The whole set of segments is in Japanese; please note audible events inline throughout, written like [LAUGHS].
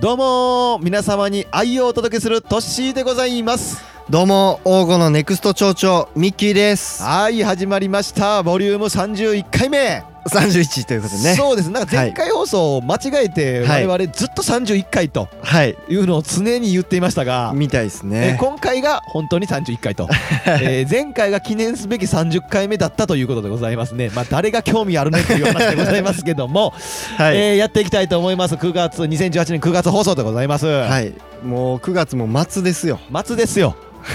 どうも皆様に愛をお届けするトッシーでございます。どうも王語のネクスト町長ミッキーです。はい始まりました。ボリューム31回目31ということでね。そうです。なんか前回放送を間違えてはい。我々ずっと31回とはい。いうのを常に言っていましたが、みたいですえーね今回が本当に31回と、[LAUGHS] えー前回が記念すべき30回目だったということでございますね。まあ誰が興味あるねという話でございますけども、[LAUGHS] はい、えーやっていきたいと思います。9月2018年9月放送でございます、はい。もう9月も末ですよ。末ですよ。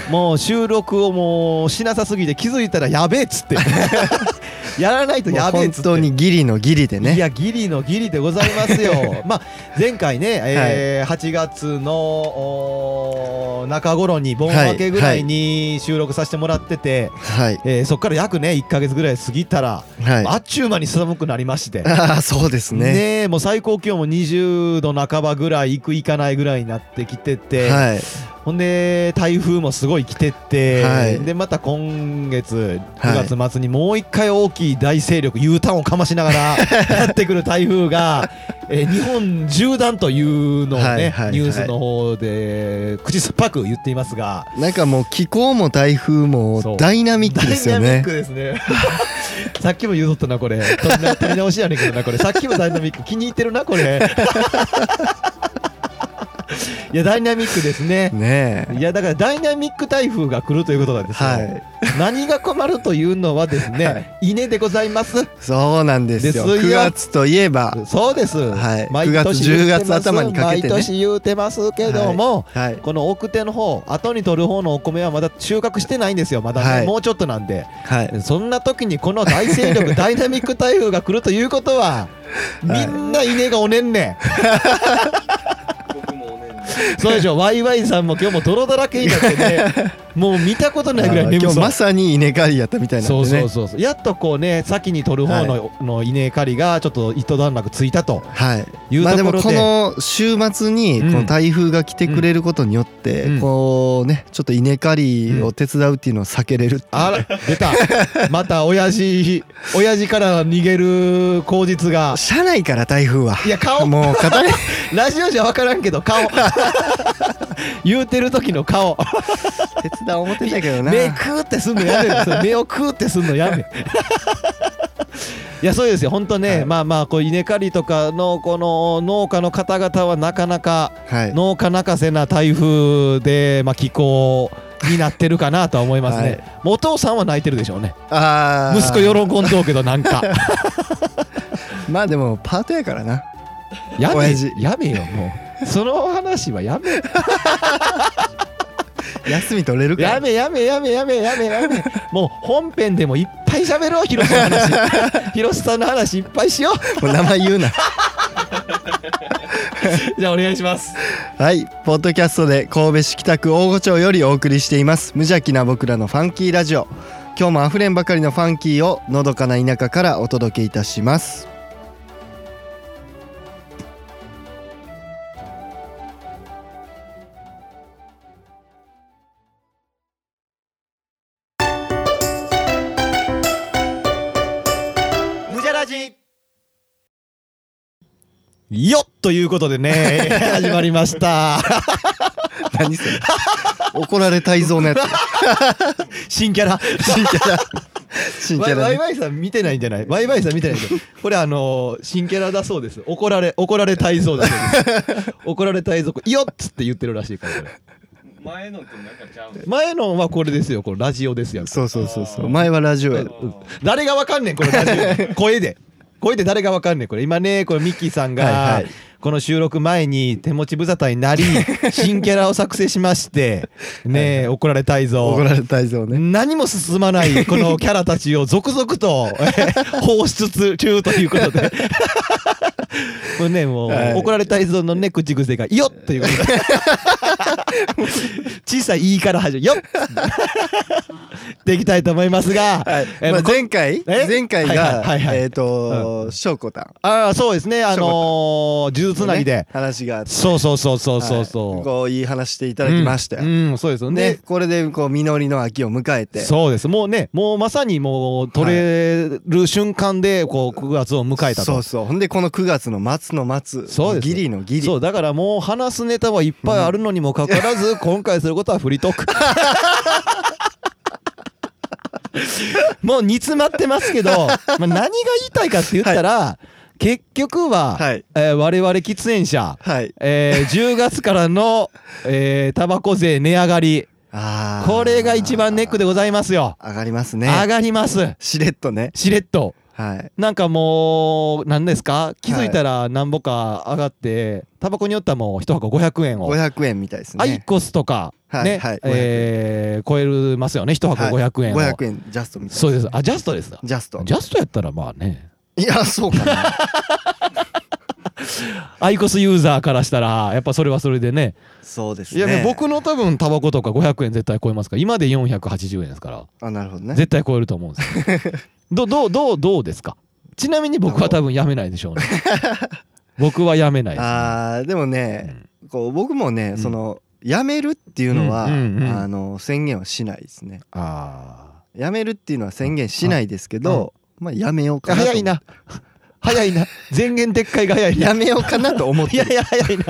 もう収録をもうしなさすぎて気づいたらやべえっつって [LAUGHS] やらないとやべえっつって。当にギリのギリでいねやギリのギリでございますよ。[LAUGHS] まあ前回ね、えー8月の中頃に盆明けぐらいに収録させてもらってて、はい。えーそこから約ね1か月ぐらい過ぎたら、はい。あっちゅう間に寒くなりまして。あ [LAUGHS] あそうですね。ねえもう最高気温も20度半ばぐらいいくいかないぐらいになってきてて、はいほんで台風もすごい来てって、はい。でまた今月はい。9月末にもう一回大きい大勢力 U ターンをかましながら [LAUGHS] やってくる台風が、えー日本縦断というのをね、ニュースの方で口酸っぱく言っていますが。なんかもう気候も台風もダイナミックですよね。ダイナミックですね。[LAUGHS] さっきも言うとったなこれ。取り直しやねんけどなこれ。さっきもダイナミック。気に入ってるなこれ [LAUGHS] いやダイナミックですね。ねえ。いやだからダイナミック台風が来るということなんですよ、はい。何が困るというのはですね、は稲でございます。そうなんですよ。ですよ。9月といえば。そうです、はい。毎年言ってます。9月10月頭にかけてね。毎年言うてますけども、はい。この奥手の方後に取る方のお米はまだ収穫してないんですよ。まだね、はい。もうちょっとなんで。はい。そんな時にこの大勢力 [LAUGHS] ダイナミック台風が来るということはみんな稲がおねんねん [LAUGHS] そうでしょワイワイさんも今日も泥だらけになってね [LAUGHS] もう見たことないぐらい眠そう。今日まさに稲刈りやったみたいなね。そうそうそうそう。やっとこうね先に取る方の,、の稲刈りがちょっと一段落ついたとはい。いうまあでもところで,、この週末にうん。この台風が来てくれることによってうん。こうねちょっと稲刈りを手伝うっていうのを避けれるう。あら出た。また親父親父から逃げる口実が。車内から台風は。いや顔。もう [LAUGHS] ラジオじゃ分からんけど顔 [LAUGHS] 言うてる時の顔。手伝おう思ってたけどな。目クーってすんのやめ [LAUGHS] 目をクーってすんのやめ。いやそうですよ。本当ね、はい。まあまあこう稲刈りとかのこの農家の方々はなかなかはい。農家泣かせな台風で、まあ、気候になってるかなとは思いますね、はい。お父さんは泣いてるでしょうね。息子喜んどうけどなんか。[LAUGHS] まあでもパートやからな。やめやめよもう [LAUGHS] その話はやめ。[LAUGHS] 休み取れるからやめやめやめやめやめ。やめもう本編でもいっぱい喋ろう広瀬の話。[LAUGHS] 広瀬さんの話いっぱいしよう。もう名前言うな。じゃあお願いします。はい。ポッドキャストで神戸市北区大御町よりお送りしています。無邪気な僕らのファンキーラジオ。今日もあふれんばかりのファンキーをのどかな田舎からお届けいたしますよっということでね [LAUGHS] 始まりました。[LAUGHS] 何それ。怒られ泰造のやつ。新キャラ。新キャラ。[LAUGHS] 新キャラね。ワイワイさん見てないんじゃない？ワイワイさん見てないんじゃない？これあのー新キャラだそうです。怒られ怒られ体操だそうです。怒られ体操よっつって言ってるらしいからこれ。前のとなんかちゃう前のはこれですよ。これラジオですよ。そうそうそうそう。前はラジオや。うん誰がわかんねんこれラジオ。声で声で誰がわかんねん。これ今ねこれミッキーさんが、この収録前に手持ち無沙汰になり [LAUGHS] 新キャラを作成しましてねえ怒られたいぞ。怒られたいぞね。何も進まないこの [LAUGHS] キャラたちを続々とえー放出中ということで。[LAUGHS] これねもう、はい。怒られたいぞのね口癖が「よっ!」ということで小さい「い」から始まる「よっ!」でいきたいと思いますが、え前回え？前回がはいはいえっと翔子たん。ああそうですね。あのー、呪術つなぎで、ね。話があって。そうそうそうそうそうそう、はい。こういい話していただきましたよ、うん、うんそうですよね。でこれでこう実りの秋を迎えて。そうです。もうねもうまさにもう取れる瞬間でこう9月を迎えたと。そうそう。ほんでこの9月の末の末。そうです。ギリのギリ。そうだからもう話すネタはいっぱいあるのにもかかわらず今回することはフリートーク。[LAUGHS] もう煮詰まってますけど、まあ、何が言いたいかって言ったら、結局は、はい。えー我々喫煙者、はい。えー10月からの、えータバコ税値上がり。これが一番ネックでございますよ、上がりますね。上がります。しれっとね。しれっとはい。なんかもう何ですか？気づいたら何ぼか上がってタバコによってはもう一箱500円を。500円みたいですね。アイコスとかねはいはいえー超えますよね。一箱はい。500円を。500円ジャストみたいなそうです。あジャストです。かジャスト。ジャストやったらまあね。いやそうかなアイコスユーザーからしたらやっぱそれはそれでね。そうですね。いやね僕の多分タバコとか500円絶対超えますから。今で480円ですから。あなるほどね。絶対超えると思うんですよ。[LAUGHS] どどうどうどうですか？ちなみに僕は多分やめないでしょうね。[LAUGHS] 僕はやめないです、ね、あーでもねこう僕もねん。その辞めるっていうのはうんうんうん。あの宣言はしないですね。あ辞めるっていうのは宣言しないですけどまあやめようあかなと早いな早いな。前言撤回が早いな。やめようかなと思ってる。[LAUGHS] いやいや早いな。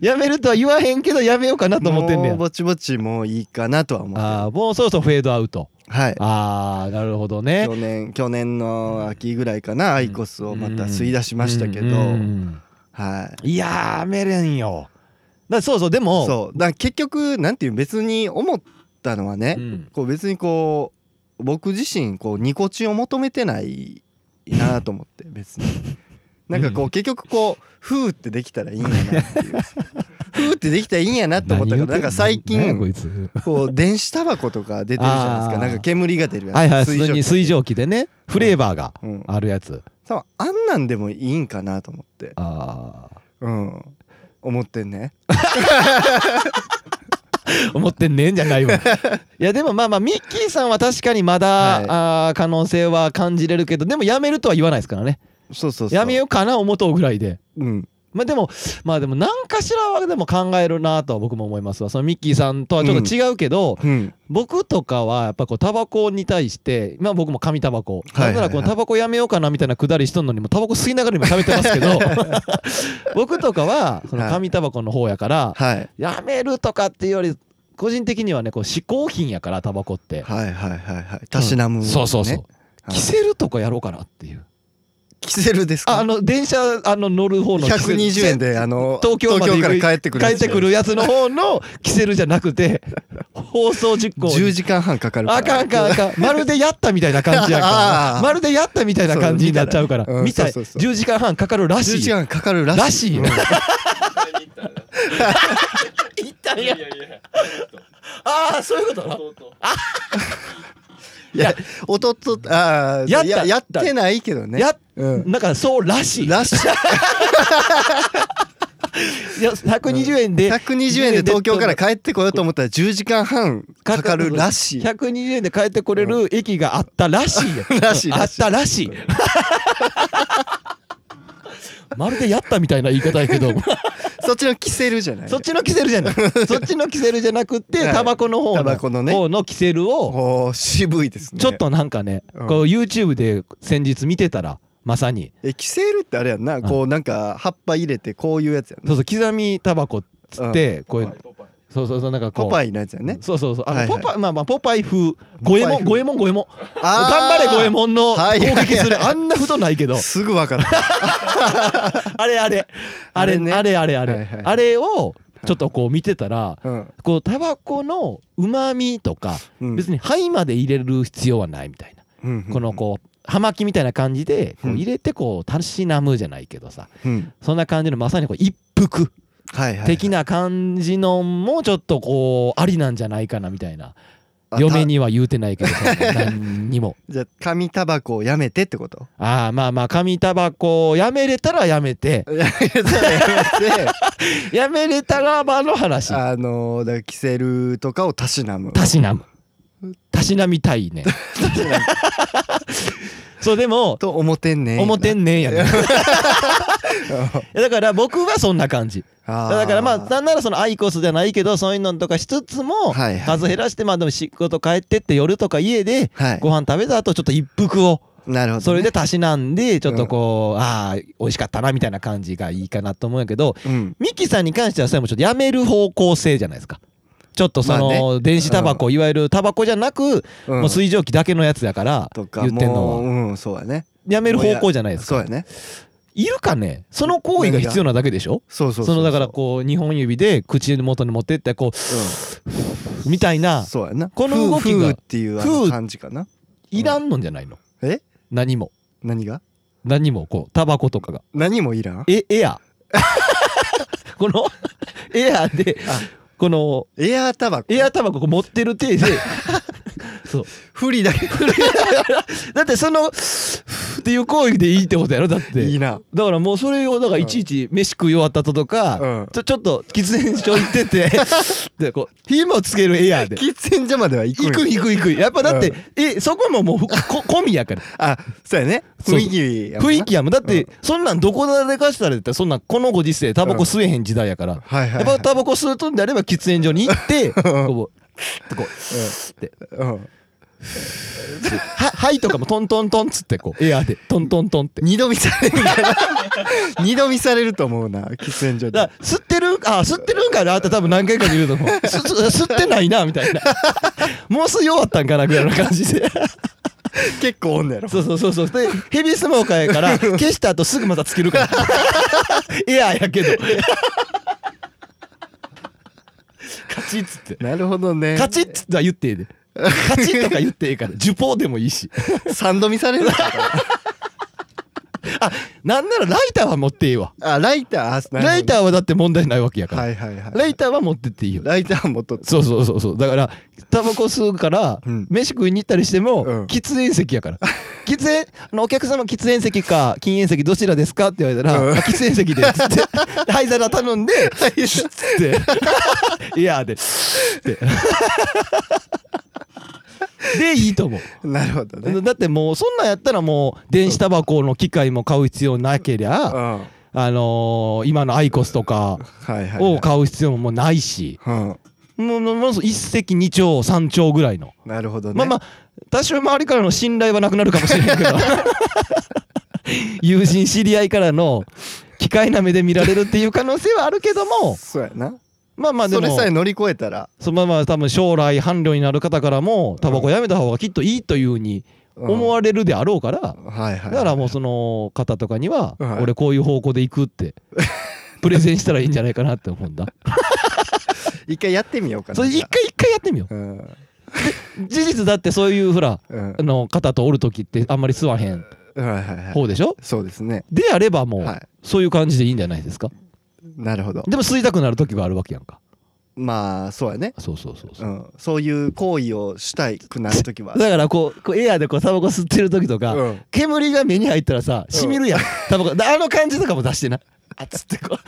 やめるとは言わへんけどやめようかなと思ってんねや。もうぼちぼちもういいかなとは思ってる。ああもうそろそろフェードアウト。はい。ああなるほどね。去年去年の秋ぐらいかなアイコスをまた吸い出しましたけど。うん。うんはい。いやーめれんよ。だそうそうでもそう。だから結局なんていう別に思ったのはねうん。こう別にこう僕自身こうニコチンを求めてないなと思って別に。なんかこうう結局こうフーってできたらいいんやなっていう。[LAUGHS] フーってできたらいいんやなと思ったからなんか最近いつ。こう電子タバコとか出てるじゃないですか。なんか煙が出るやつ。はいはい普水蒸気。通に水蒸気でね。フレーバーがうん。あるやつ。そうあんなんでもいいんかなと思って。あうん。思ってんね。あ [LAUGHS] [LAUGHS] 思ってんねんじゃないわ。[LAUGHS] いやでもまあまあミッキーさんは確かにまだ、はい。あー可能性は感じれるけどでもやめるとは言わないですからね。そうそうそう。やめようかな思うとうぐらいで。うんまあでもまあでも何かしらはでも考えるなとは僕も思いますわ。そのミッキーさんとはちょっと違うけど、うん。僕とかはやっぱこうタバコに対して今僕も紙タバコ、はいはいはい。なんならこのタバコやめようかなみたいなくだりしとんのにもタバコ吸いながら今喋ってますけど [LAUGHS] 僕とかはその紙タバコの方やから、はい。やめるとかっていうより個人的にはねこう嗜好品やからタバコって、はいはいはいはい。たしなむ、ね。そうそうそう。はい。キセルとかやろうかなっていうキセルですか？ああの電車あの乗る方のキセル。120円であの東京までから帰ってくるやつ。帰ってくるやつの方のキセルじゃなくて放送実行10時間半かかるあかんあかんあかん。まるでやったみたいな感じやか [LAUGHS] ー。まるでやったみたいな感じになっちゃうから。そうみたい。うんそうそうそう。10時間半かかるらし10い時間かかるらしい。らしいうん。よ行ったらいやいやいや。ああそういうこと？弟いや弟あーやった。ややってないけどね。やうん。だからそうらしい。らしい。[LAUGHS] いや120円で120円で東京から帰ってこようと思ったら10時間半かかるらしい。120円で帰ってこれる駅があったらしいよ [LAUGHS] らしい。あったらしい。[LAUGHS] まるでやったみたいな言い方やけどそっちのキセルじゃない。そっちのキセルじゃない。[LAUGHS] そっちのキセルじゃなくてはい。タバコの方タのバコのね。方のキセルを渋いですね。ちょっとなんかね、うん。こう YouTube で先日見てたらまさに。えキセルってあれやんな。こうなんか葉っぱ入れてこういうやつやんな。そうそう刻みタバコっつって、こうそうそうそうなんかこう。ポパイのやつやね。そうそうそう。あの、はいはい。ポパイまあまあポパイ風。五右衛門五右衛門五右衛門頑張れ五右衛門の攻撃する。あんな太ないけど。すぐ分かった [LAUGHS] あれ。あれあれね。あれあれあれ。はいはい。あれをちょっとこう見てたらうん。こうタバコのうまみとかうん。別に肺まで入れる必要はないみたいな。うん。このこう葉巻みたいな感じでこううん。入れてこうたしなむじゃないけどさ。うん。そんな感じのまさにこう一服的な感じのもちょっとこうありなんじゃないかなみたいな。あ嫁には言うてないけど [LAUGHS] 何にも。じゃあ紙タバコをやめてってこと？ああまあまあ紙タバコをやめれたらやめて。[LAUGHS] やめたらやめて。[LAUGHS] やめれたらばの話。あのーだからキセルとかをたしなむ。たしなむたしなみたいね。[LAUGHS] そうでもと思ってんね。思ってんねんやね。[LAUGHS] だから僕はそんな感じ。だからまあなんならそのアイコスじゃないけどそういうのとかしつつも数減らしてまあでも仕事帰ってって夜とか家ではい。ご飯食べた後ちょっと一服をなるほどね。それでたしなんでちょっとこうああ美味しかったなみたいな感じがいいかなと思うんやけどうん。ミキさんに関してはそれもちょっとやめる方向性じゃないですかちょっとそまあの電子タバコいわゆるタバコじゃなくうん。もう水蒸気だけのやつやからとか言ってんのは。もううんそうやね。やめる方向じゃないですか。そうやね。いるかね？その行為が必要なだけでしょ？そうそうそうそのだからこう2本指で口元に持ってってこうみたいなそうやな。この動きがっていう感じかな。いらんのんじゃないの？え？何も。何が？何もこうタバコとかが。何もいらん？えエア。[LAUGHS] このエアであこのエアータバコ？エアタバコ持ってる体で。[LAUGHS] そう。フリだけ。だってそのっていう行為でいいってことやろだって。いいな。だからもうそれをだからいちいち飯食い終わった後とか、うん。ちょちょっと喫煙所行ってて [LAUGHS] でこう火もつけるエアーで。喫煙所までは行く行く行く行く。やっぱだって、えそこももうふこ込みやから。あそうやね。雰囲気やもんな。雰囲気やもん。だって、そんなんどこでかしたらってそんなんこのご時世タバコ吸えへん時代やから、はいはい。やっぱタバコ吸うとんであれば喫煙所に行ってこうこうでうんははいとかもトントントンっつってこうエアーでトントントンって。二度見されるから [LAUGHS] 二度見されると思うな喫煙所で。だ吸ってるあ吸ってるんかなって多分何回か見ると思う。すす吸ってないなみたいな。もう吸い終わったんかなぐらいの感じで。結構おんねやろ。そうそうそうそう。でヘビースモーカーやから消した後すぐまたつけるから。エアーやけど。[LAUGHS] カチッつって。なるほどね。カチッつっては言ってええでカチッとか言ってええから。ジュポーでもいいし。三度見される [LAUGHS] なんならライターは持ってええわ。あライターあライターはだって問題ないわけやから、はいはいはいライターは持ってっていいよ。ライターもとそうそうそうそう。だからタバコ吸うから、うん。飯食いに行ったりしても、うん。喫煙席やから。[LAUGHS] 喫煙あのお客様喫煙席か禁煙席どちらですかって言われたら、喫煙席でっつって。[LAUGHS] 灰皿頼んでつって。いやでってでいいと思う、[LAUGHS] なるほどね。だってもうそんなんやったらもう電子タバコの機械も買う必要なけりうん。ゃ、はあのー今のアイコスとかいはいはい。を買う必要ももうないし、うん。もうもうもう一石二鳥三鳥ぐらいの、なるほどね。まあまあ多少周りからの信頼はなくなるかもしれないけど。[LAUGHS] 友人知り合いからの機械な目で見られるっていう可能性はあるけども。そうやなまあまあでもそれさえ乗り越えたら。そのまま多分将来伴侶になる方からもタバコやめた方がきっといいというふうに思われるであろうから、はいはいだからもうその方とかには、はい。俺こういう方向で行くって [LAUGHS] プレゼンしたらいいんじゃないかなって思うんだ。[LAUGHS] 一回やってみようかなそれ一回一回やってみよう。ん。う事実だってそういうほらうん。あの方とおる時ってあんまり吸わへんはいはいはい。方でしょ？そうですね。であればもう、はい。そういう感じでいいんじゃないですか？なるほど。でも吸いたくなる時があるわけやんか。まあそうやね。そうそうそうそう。う、ん。そういう行為をしたいくなるときは。だからこうこうエアーでこうタバコ吸ってる時とか、うん。煙が目に入ったらさしみるやん、タバコ。だあの感じとかも出してなあっつってこう。[LAUGHS]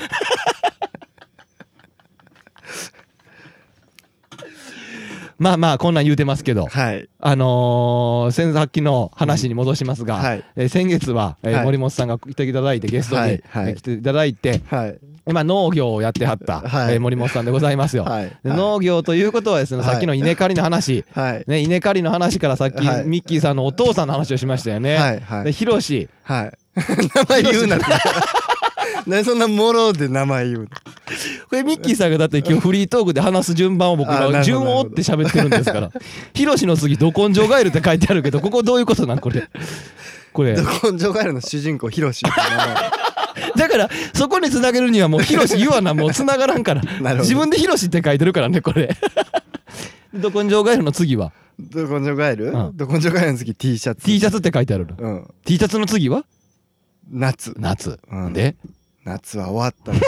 まあまあこんなん言うてますけど。はい。あのー、先さっきの話に戻しますが、はい。えー先月は、えーはい。森本さんが来ていただいてゲストに、はい。はい。えー来ていただいてはい今農業をやってはった、[LAUGHS] はい。えー森本さんでございますよ。はい。で農業ということはですね、はい。さっきの稲刈りの話、はい。ね、稲刈りの話からさっき、はい。ミッキーさんのお父さんの話をしましたよね。はい。はい。でヒロシ。はい。[LAUGHS] 名前言うな。って何そんなもろで名前言うの？これミッキーさんがだって今日フリートークで話す順番を僕あなるほどが順を追って喋ってるんですから。[LAUGHS] ヒロシの次ど根性ガエルって書いてあるけどここどういうことなんこれ？これ。ど根性ガエルの主人公ヒロシ。って名前 [LAUGHS] だからそこにつなげるにはもうヒロシ言わなもうつながらんから。[LAUGHS] 自分でヒロシって書いてるからねこれ。[LAUGHS] ど根性ガエルの次は？ど根性ガエル？うん。ど根性ガエルの次 T シャツ。T シャツって書いてあるの。うん。T シャツの次は？夏。夏、うん。で？夏は終わった。の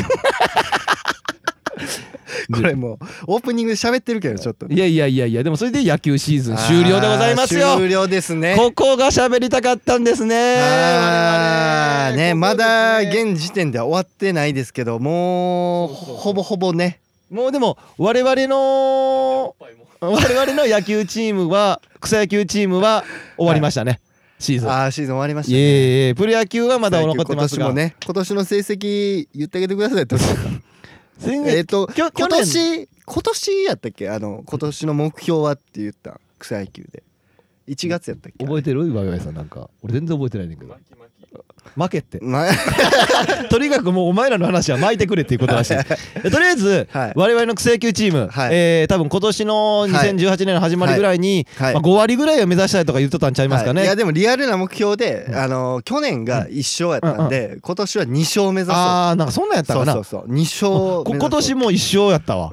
[LAUGHS] これもうオープニングで喋ってるけどちょっといやいやいやいやでもそれで野球シーズン終了でございますよ。終了ですね。ここが喋りたかったんですね。あーね。まだ現時点では終わってないですけどもうほぼほぼね。もうでも我々の我々の野球チームは草野球チームは終わりましたね、[LAUGHS] シーズン。あーシーズン終わりましたいねえいえプロ野球はまだ残ってますが。今年もね。今年の成績言ってあげてください [LAUGHS] えっときょ去今年年今年やったっけ？あの今年の目標はって言ったん草野球で。1月やったっけ？覚えてる？岩井さんなんか。俺全然覚えてないねんけど負けって。[LAUGHS] ま [LAUGHS] とにかくもうお前らの話は巻いてくれっていうことらしい。[LAUGHS] でとりあえず、はい。我々の草野球チーム、はい。えー多分今年の2018年の始まりぐらいに、はい。まあ、5割ぐらいを目指したいとか言っとったんちゃいますかね、はい。いやでもリアルな目標で、うん。あの去年が1勝やったんで、今年は2勝目指そう。ああなんかそんなんやったかな。そうそうそう。2勝今年も一勝やったわ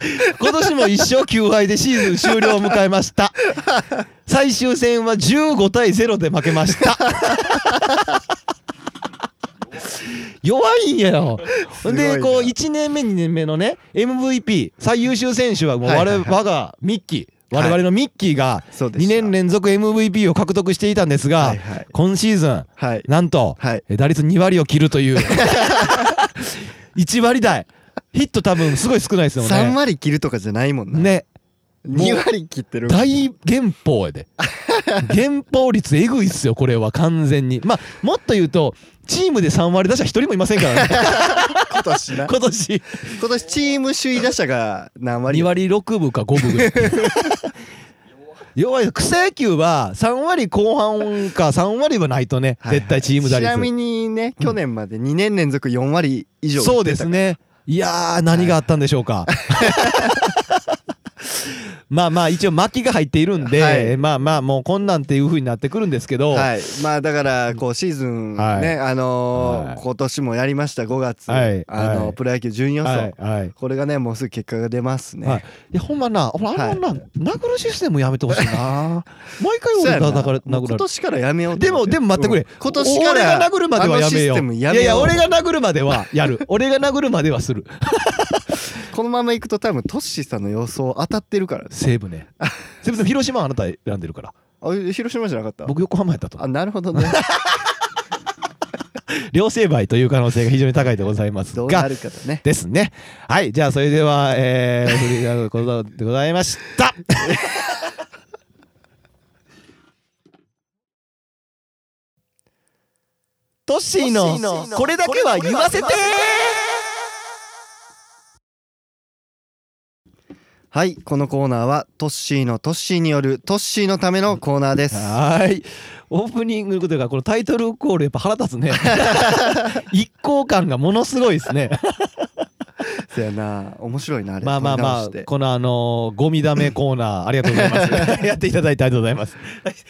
[LAUGHS] 今年も一勝9敗でシーズン終了を迎えました。[LAUGHS] 最終戦は15対0で負けました。[LAUGHS] 弱いんやよ。でこう1年目2年目のね MVP 最優秀選手はもう我我がミッキー我々のミッキーが2そうでした年連続 MVP を獲得していたんですが、今シーズンはい。なんと、打率2割を切るという。1割台ヒット多分すごい少ないですよね。3割切るとかじゃないもんな、ね。2割切ってる大減俸やで。[LAUGHS] 減俸率えぐいっすよこれは完全に。まあもっと言うとチームで3割打者1人もいませんからね。[LAUGHS] 今年な。今年。今年チーム首位打者が何割？2割6分か5分ぐらい。[LAUGHS] 弱い草野球は3割後半か3割はないとねはいはい。絶対チーム打率。ちなみにね去年まで2年連続4割以上そうですねいやー何があったんでしょうか、[LAUGHS] まあまあ一応巻きが入っているんで、はい。まあまあもうこんなんっていう風になってくるんですけど、はい。まあだからこうシーズンね、はい。あのーはい。今年もやりました5月、はい。あのはい。プロ野球準予想、これがねもうすぐ結果が出ますね、はい、いやほんまな、ほらあのな、殴るシステムやめてほしいな。[LAUGHS] 毎回俺が殴ら殴られもう今年からやめようとでも、でも待ってくれ。うん今年から俺が殴るまではやめよあのシステムう。いやめよう。やいや、俺が殴るまではやる。俺が殴るまではする。[LAUGHS] このままいくと多分トッシーさんの予想当たってるからね西武ね。西武でも広島はあなた選んでるから。あ広島じゃなかった？僕横浜やったとあ。なるほどね [LAUGHS] 両成敗という可能性が非常に高いでございますが。どうなるかだねですね。はい、じゃあそれでは、えー、振り返ることでございました。[LAUGHS] トッシーのこれだけは言わせてはいこのコーナーはトッシーのトッシーによるトッシーのためのコーナーです。はい。オープニングというかこのタイトルコールやっぱ腹立つね。[LAUGHS] 一行感がものすごいですね。そやな面白いなあれ。まあまあまあこのあのーゴミだめコーナーありがとうございます。[LAUGHS] やっていただいてありがとうございます。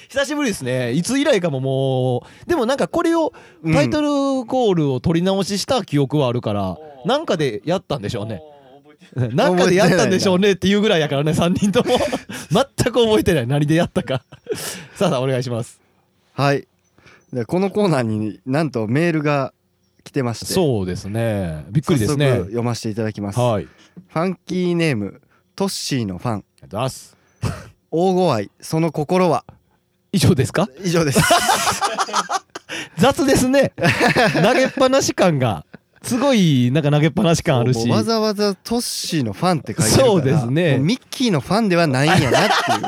久しぶりですね。いつ以来かももうでもなんかこれをうん。タイトルコールを取り直しした記憶はあるから、なんかでやったんでしょうね。[LAUGHS] なんかでやったんでしょうねっていうぐらいやからね、3人とも。[LAUGHS] 全く覚えてない。何でやったか。[LAUGHS] さあさあ、お願いします。はいでこのコーナーになんとメールが来てましてそうですね。びっくりですね早速。読ませていただきます、はい。ファンキーネームトッシーのファンがとうございます。大声愛その心は？以上ですか？以上です雑ですね。投げっぱなし感が。すごい、なんか投げっぱなし感あるし。わざわざトッシーのファンって書いてるからそうですね。ミッキーのファンではないんやなっていう。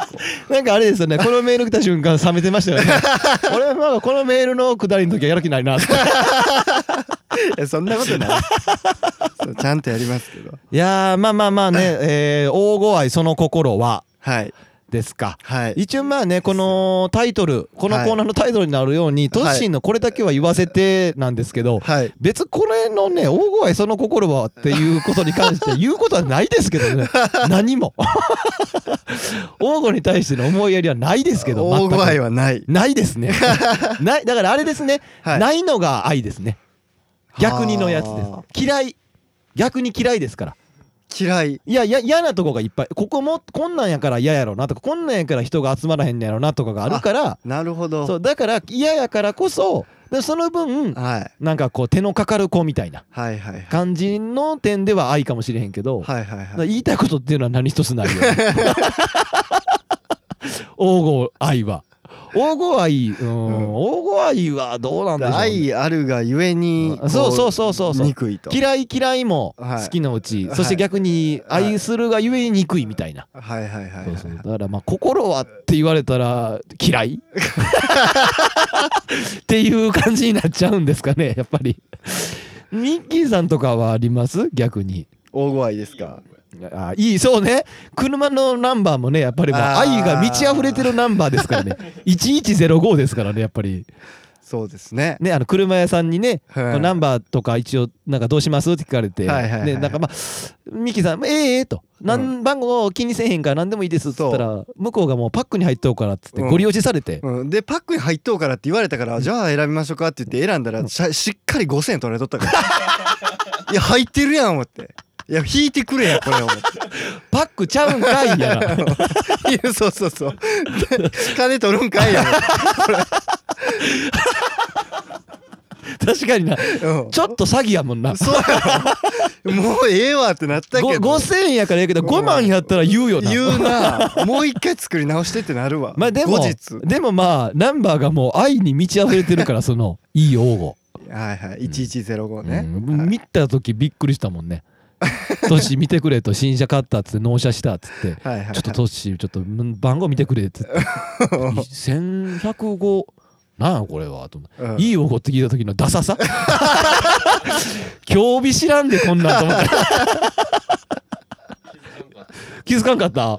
こ [LAUGHS] なんかあれですよね、このメール来た瞬間冷めてましたよね。[LAUGHS] 俺はなんかこのメールのくだりの時はやる気ないな。って。ういやそんなことない。ちゃんとやりますけど。いやーまあまあまあね、[LAUGHS] えー、大声愛その心は。はいですか。はい。一応まあねこのタイトルこのコーナーのタイトルになるように、トッシーのこれだけは言わせてなんですけど、はい。別これのね大声愛その心はっていうことに関して言うことはないですけどね。[LAUGHS] 何も。[LAUGHS] 大声に対しての思いやりはないですけど [LAUGHS] 大声愛ははない。ないですね。ないだからあれですね、はい。ないのが愛ですね。逆にのやつです。は嫌い。逆に嫌いですから嫌い。いやいや嫌なとこがいっぱい。ここもこんなんやから嫌やろなとかこんなんやから人が集まらへんねやろなとかがあるからなるほど。そうだから嫌やからこそでその分はい。なんかこう手のかかる子みたいな感じの点では愛かもしれへんけど、はいはいはい。言いたいことっていうのは何一つないよね。[LAUGHS] 王吾愛は王吾愛うん。王吾愛はどうなんでしょう、ね、愛あるがゆえにうん。そうそうそうそうそう。憎いと。嫌い嫌いもはい。好きのうち、はい。そして逆にはい愛するがゆえに憎いみたいな、はいはいはいはいそうそう。だからまあ心はって言われたら嫌い？[LAUGHS] っていう感じになっちゃうんですかねやっぱり。ミッキーさんとかはあります？逆に。大声ですか？あいいそうね。車のナンバーもねやっぱりもう愛が満ち溢れてるナンバーですからね。[LAUGHS] 1105ですからねやっぱり。そうですね。ねあの車屋さんにね、はい。ナンバーとか一応なんかどうしますって聞かれて、ねなんかまあミキさん「ええええと「なん番号気にせえへんから何でもいいです」っつったら向こうがもうパックに入っとうからっつってうん。ご利用しされて、うん、でパックに入っとうからって言われたからじゃあ選びましょうかって言って選んだらしっかり5,000円取られとったから。[LAUGHS] いや入ってるやん思っていや引いてくれやこれ思ってパックちゃうんかいやな。[LAUGHS] いやそうそうそう。金取るんかいや確かにな。うん。ちょっと詐欺やもんな。そうもうええわってなったごけど。5000円やからええけど5万やったら言うよな。言うな。もう一回作り直してってなるわ。まあでも後日。でもまあナンバーがもう愛に満ち溢れてるからそのいい王語。はいはい。1105ね、うん。見た時びっくりしたもんね「[LAUGHS] トッシー見てくれ」と「新車買った」っつって納車したっつってはいはいはい。ちょっとトッシーちょっとん番号見てくれって言って。1105なんやこれはとうん。いいおごって聞いた時のダサさ？[LAUGHS] 興味知らんでこんなんと思って。[LAUGHS] 気づかんかった？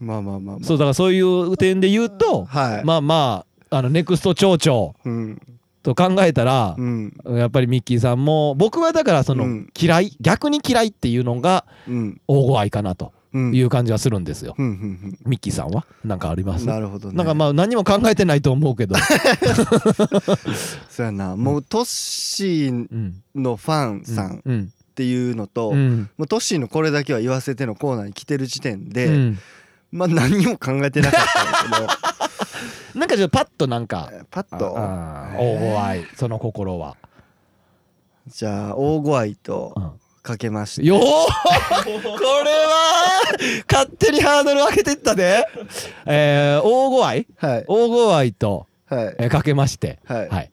まあまあまあまあ。そうだからそういう点で言うとはい、まあまああのネクスト町長。うんと考えたらうん。やっぱりミッキーさんも僕はだからそのうん。嫌い逆に嫌いっていうのがうん。大ご愛かなとうん。いう感じはするんですよ。うんうんミッキーさんは？なんかありうんます？なるほどね。なんかまあ何も考えてないと思うけど。[LAUGHS] そうやな。もうトッシーうんのファンさんうん。っていうのと、うん。もうトッシーのこれだけは言わせてのコーナーに来てる時点で、うん。まあ何も考えてなかったんだなんかちょっとパッとなんか。パッと？大ご愛その心は。じゃあ大ご愛とうん。かけまして、よー。[LAUGHS] これは勝手にハードル上げてったで。えー大ご愛はい。大ご愛とはい。えーかけまして。はい、はい。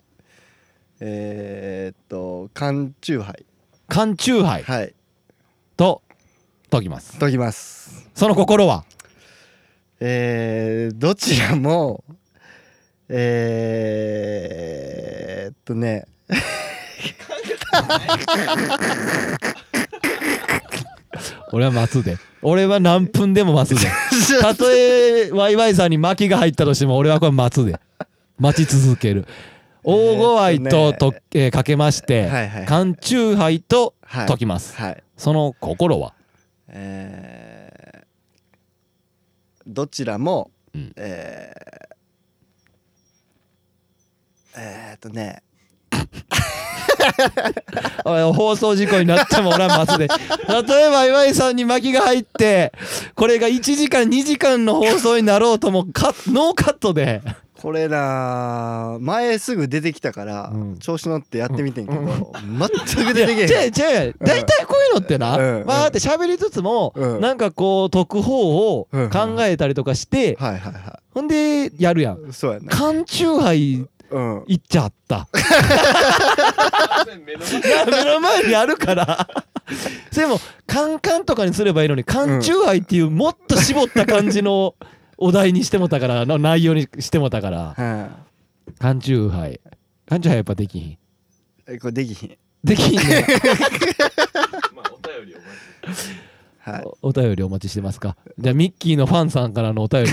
えー、っと缶チューハイ。缶チューハイ。はい。と解きます。解きます。その心は？えー、どちらもえー、っとね。俺は待つで。俺は何分でも待つで。[LAUGHS] たとえワイワイさんに巻きが入ったとしても俺はこれ待つで。待ち続ける。大ご愛とと、えーかけまして、はいはい缶チューハイとはい解きます、はい。その心は？えー、どちらも、うん。えー、えー、っとね。[LAUGHS] おい放送事故になっても俺は待つで。例えば岩井さんに巻きが入ってこれが1時間2時間の放送になろうともカノーカットで。これな前すぐ出てきたから、うん。調子乗ってやってみてんけど、全く出てけ違うへん違う。大体こういうのってな、うん。わーって喋りつつも、うん。なんかこう特報をうん。考えたりとかして、はいはいはほんでやるやん。いそうやな。缶チューハイうん。いっちゃった。目のいや目の前にあるから。[LAUGHS] でもカンカンとかにすればいいのに缶チューハイっていうもっと絞った感じの [LAUGHS] お題にしてもたからの内容にしてもたから。は缶チューハイ。缶チューハイやっぱできひん。これできひん。できひんね。[LAUGHS] まあお便りを待ちはい。おお便りお待ちしてますか。じゃあミッキーのファンさんからのお便り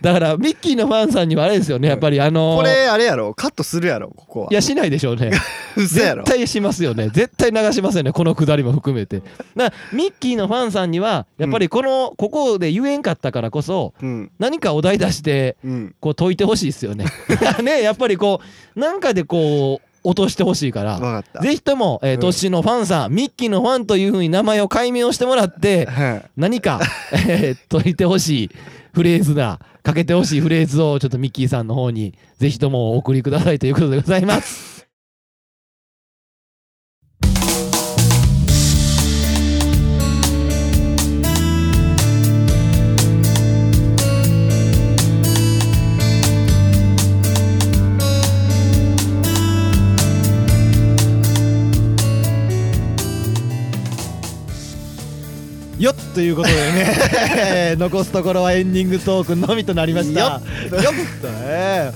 だからミッキーのファンさんにはあれですよねやっぱりあのーこれあれやろ。カットするやろここは。いやしないでしょうね。[LAUGHS] 嘘やろ。絶対しますよね。絶対流しますよねこのくだりも含めて。だからミッキーのファンさんにはやっぱりこの、ここで言えんかったからこそうん。何かお題出してうん。こう解いてほしいですよね。[LAUGHS] ねやっぱりこうなんかでこう落としてほしいからぜひとも、えー、うん。トッシーのファンさん、ミッキーのファンというふうに名前を解明をしてもらって、[LAUGHS] はい。何か、えー、解いてほしいフレーズだ、かけてほしいフレーズをちょっとミッキーさんの方にぜひともお送りくださいということでございます。よっということでねえー [LAUGHS] 残すところはエンディングトークのみとなりました。よよっとね、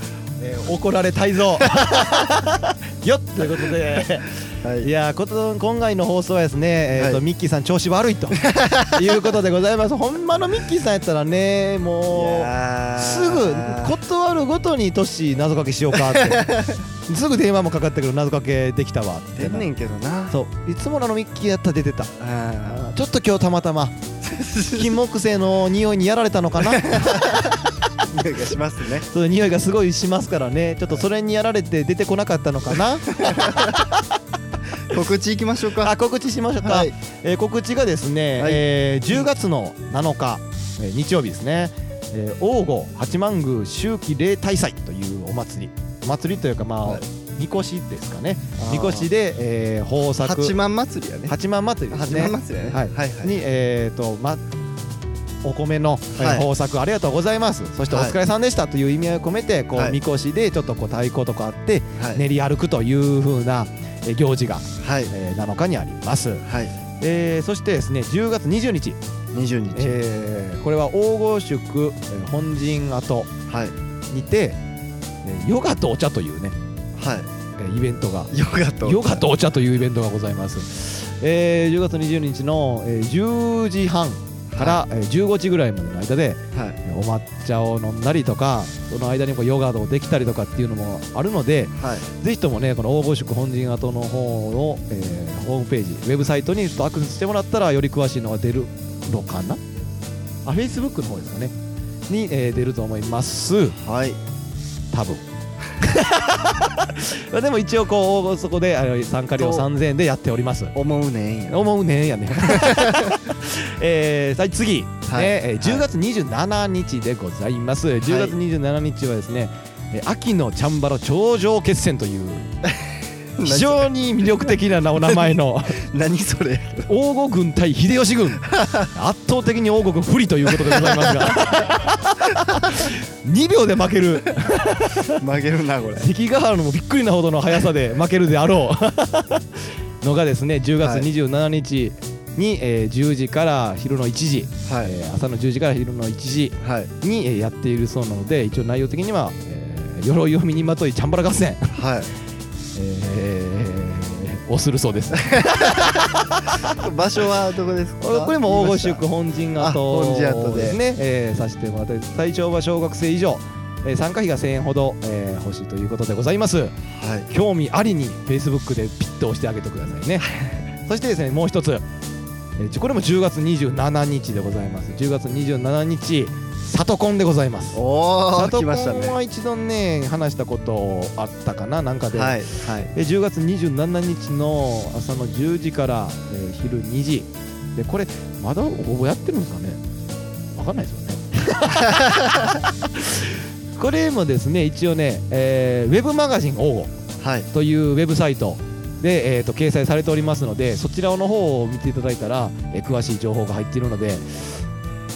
えー怒られ泰造 [LAUGHS] よっ。ということで。はい。いやーこと今回の放送はですね、えーとはい。ミッキーさん調子悪いと。[LAUGHS] いうことでございます。ほんまのミッキーさんやったらねもうすぐ断るごとにトッシー謎かけしようかって。[LAUGHS] すぐ電話もかかってくる謎かけできたわって出んねんけどな。そう。いつものミッキーやったら出てた。あちょっと今日たまたま金木犀の匂いにやられたのかな。ー匂いがしますね。そう匂いがすごいしますからね。ちょっとそれにやられて出てこなかったのかな？[LAUGHS] 告知いきましょうか。あ告知しましょうか、はい。えー告知がですね、はい。えー10月の7日、えー日曜日ですね、えー、王吾八幡宮秋季例大祭というお祭り。お祭りというかまあ、はい。みこしですかね。みこしで、えー、豊作。八幡祭りやね。八幡祭りです八ね幡祭りやね。はいはいはい。にえー、とまお米の、えーはい。豊作ありがとうございます。そしておはい。疲れさんでしたという意味合いを込めてこう、はい。みこしでちょっとこう太鼓とかあってはい。練り歩くという風なえー行事が、はい。えー7日にあります、はい。えーそしてですね10月20日、20日。えーこれは黄金宿、えー本陣跡はい。にて、えーヨガとお茶というね、はえーイベントがいヨガとヨガとお茶というイベントがございます、えー10月20日の、えー10時半から、えー15時ぐらいまでの間でお抹茶を飲んだりとかその間にこうヨガをできたりとかっていうのもあるのではい。ぜひともねこの黄金宿本陣跡の方の、えーホームページウェブサイトにちょっとアクセスしてもらったらより詳しいのが出るのかな？あ Facebook の方ですかね。に、えー出ると思います。はい。多分。[LAUGHS] まあでも一応こうそこで参加料そう。3000円でやっております。思うねんや。思うねんやね [LAUGHS] えー、さあ次、はい。ねえー10月27日でございます、10月27日はですね、えー秋のチャンバラ頂上決戦という [LAUGHS] 非常に魅力的なお名前の。[LAUGHS] 何それ。王吾軍対秀吉軍。[LAUGHS] 圧倒的に王吾軍不利ということでございますが。2秒で負ける。曲げるなこれ。関ヶ原のもびっくりなほどの速さで負けるであろう。のがですね10月27日に、えー10時から昼の1時、はい。えー朝の10時から昼の1時はい。に、えーやっているそうなので一応内容的には、えー鎧を身にまといチャンバラ合戦、はい。えーをするそうです。[LAUGHS] 場所はどこですか？[LAUGHS] これも黄金宿本陣あ跡本陣跡で。ですね、えーさせてもらって最長は小学生以上、えー参加費が1000円ほど、えー欲しいということでございます。はい。興味ありに Facebook でピッと押してあげてくださいね。[LAUGHS] そしてですねもう一つ、えーちこれも10月27日でございます。10月27日里コンでございます。おお里コンは一度ね話したことあったかななんかで、はいはい。で10月27日の朝の10時から、えー昼2時。でこれまだ応募やってるんですかね？わかんないですよね。[LAUGHS] これもですね一応ね、えーウェブマガジン応募はい。というウェブサイトで、えー、と掲載されておりますのでそちらの方を見ていただいたら、えー詳しい情報が入っているので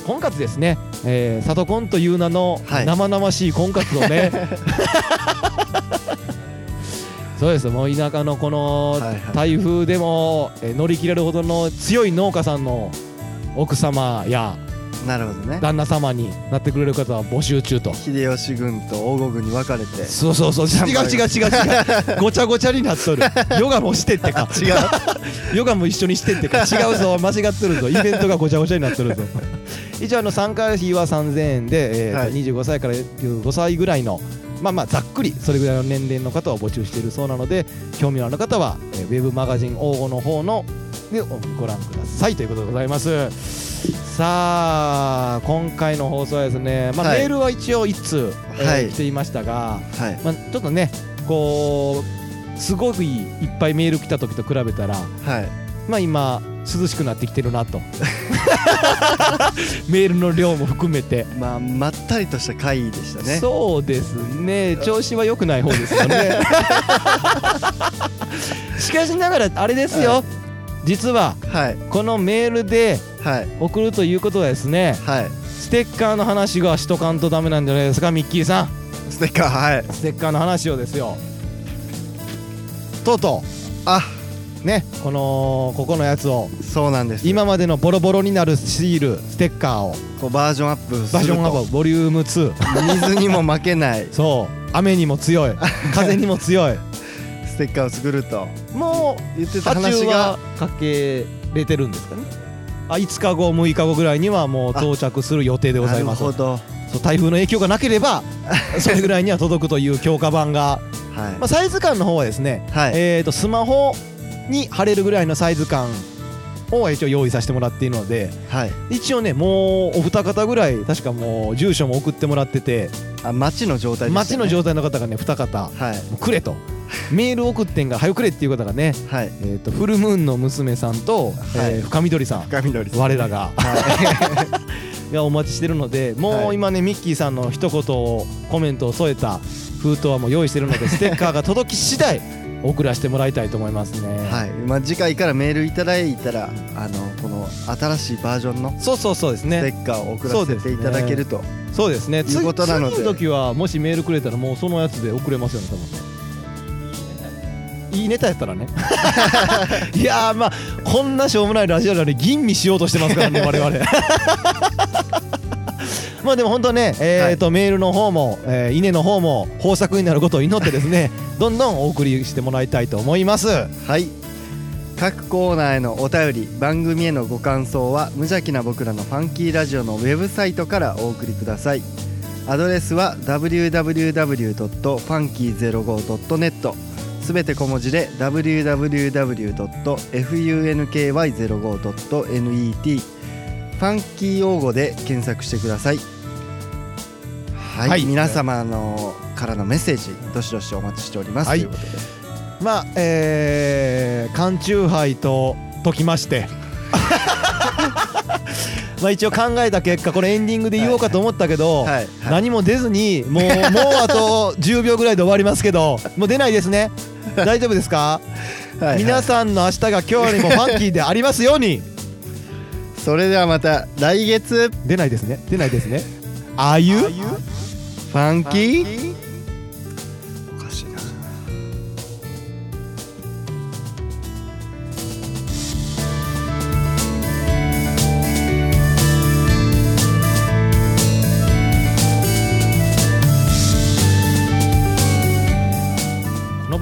婚活ですね、えー、里コンという名のはい。生々しい婚活をね、[LAUGHS] そうですもう田舎のこのはいはい。台風でも、えー乗り切れるほどの強い農家さんの奥様やなるほどね。旦那様になってくれる方は募集中と。秀吉軍と黄金軍に分かれて。そうそうそう。違う違う違う違う。[LAUGHS] ごちゃごちゃになっとる。ヨガもしてってか。違う。[LAUGHS] ヨガも一緒にしてってか。違うぞ。間違ってるぞ。イベントがごちゃごちゃになってるぞ。一応あの参加費は3000円で、えーとはい。25歳から15歳ぐらいのまあまあざっくりそれぐらいの年齢の方を募集しているそうなので興味のある方は、えーウェブマガジン応募の方のでご覧ください。ということでございますさあ今回の放送はですね、まあはい。メールは一応1通、えーはい。来ていましたが、はい。まあ、ちょっとねこうすごくいいいっぱいメール来た時と比べたらはい。まあ今涼しくなってきてるなと。[LAUGHS] メールの量も含めて、まあまったりとした回でしたね。そうですね。調子は良くない方ですよね。[LAUGHS] しかしながらあれですよ、は実ははい。このメールではい。送るということはですねはい。ステッカーの話がしとかんとダメなんじゃないですかミッキーさん。ステッカーはい。ステッカーの話をですよ。とうとあ。うねこのここのやつを。そうなんです。今までのボロボロになるシールステッカーを。こうバージョンアップバージョンアップボリューム2水にも負けない。そう。雨にも強い。風にも強い。ス [LAUGHS] テッカーを作ると。もう言ってた発話が。かけれてるんですかね。あ5日後6日後ぐらいにはもう到着する予定でございます。なるほど。そう台風の影響がなければ [LAUGHS] それぐらいには届くという強化版が、はい、まあ、サイズ感の方はですね、はい、えー、とスマホに貼れるぐらいのサイズ感を一応用意させてもらっているのではい。一応ねもうお二方ぐらい確かもう住所も送ってもらっててあ街の状態でね、街の状態の方がね二方もはい。うくれとメール送ってんが早くれっていう方がね、はい。えー、とフルムーンの娘さんと、えー深緑さん。深緑さん。我らが。は [LAUGHS] がお待ちしてるのでもはい。う今ねミッキーさんの一言をコメントを添えた封筒はもう用意してるので [LAUGHS] ステッカーが届き次第送らせてもらいたいと思いますね。い、はい。まあ、次回からメールいただいたらあのこの新しいバージョンのそうそうそうですステね。ッカーを送らせていただけると、そうですね。いうことなので。次の時はもしメールくれたらもうそのやつで送れますよね多分。ね。いいネタやったらね。[LAUGHS] いやーまあこんなしょうもないラジオなのに吟味しようとしてますからね我々。[LAUGHS] まあでも本当ねえーと、メールの方も、えー、稲の方も豊作になることを祈ってですね [LAUGHS] どんどんお送りしてもらいたいと思います。はい。各コーナーへのお便り番組へのご感想は無邪気な僕らのファンキーラジオのウェブサイトからお送りください。アドレスは www.funky05.net すべて小文字で www.funky05.net ファンキー用語で検索してください。はい、はい。皆様のからのメッセージどしどしお待ちしております、はい。ということで。まあえー、缶チューハイと解きまして。[LAUGHS] まあ一応考えた結果これエンディングで言おうかと思ったけど、何も出ずにもうもうあと10秒ぐらいで終わりますけどもう出ないですね [LAUGHS] 大丈夫ですか、はいはい。皆さんの明日が今日よりもファンキーでありますように。それではまた来月。出ないですね。出ないですね。あゆファンキー？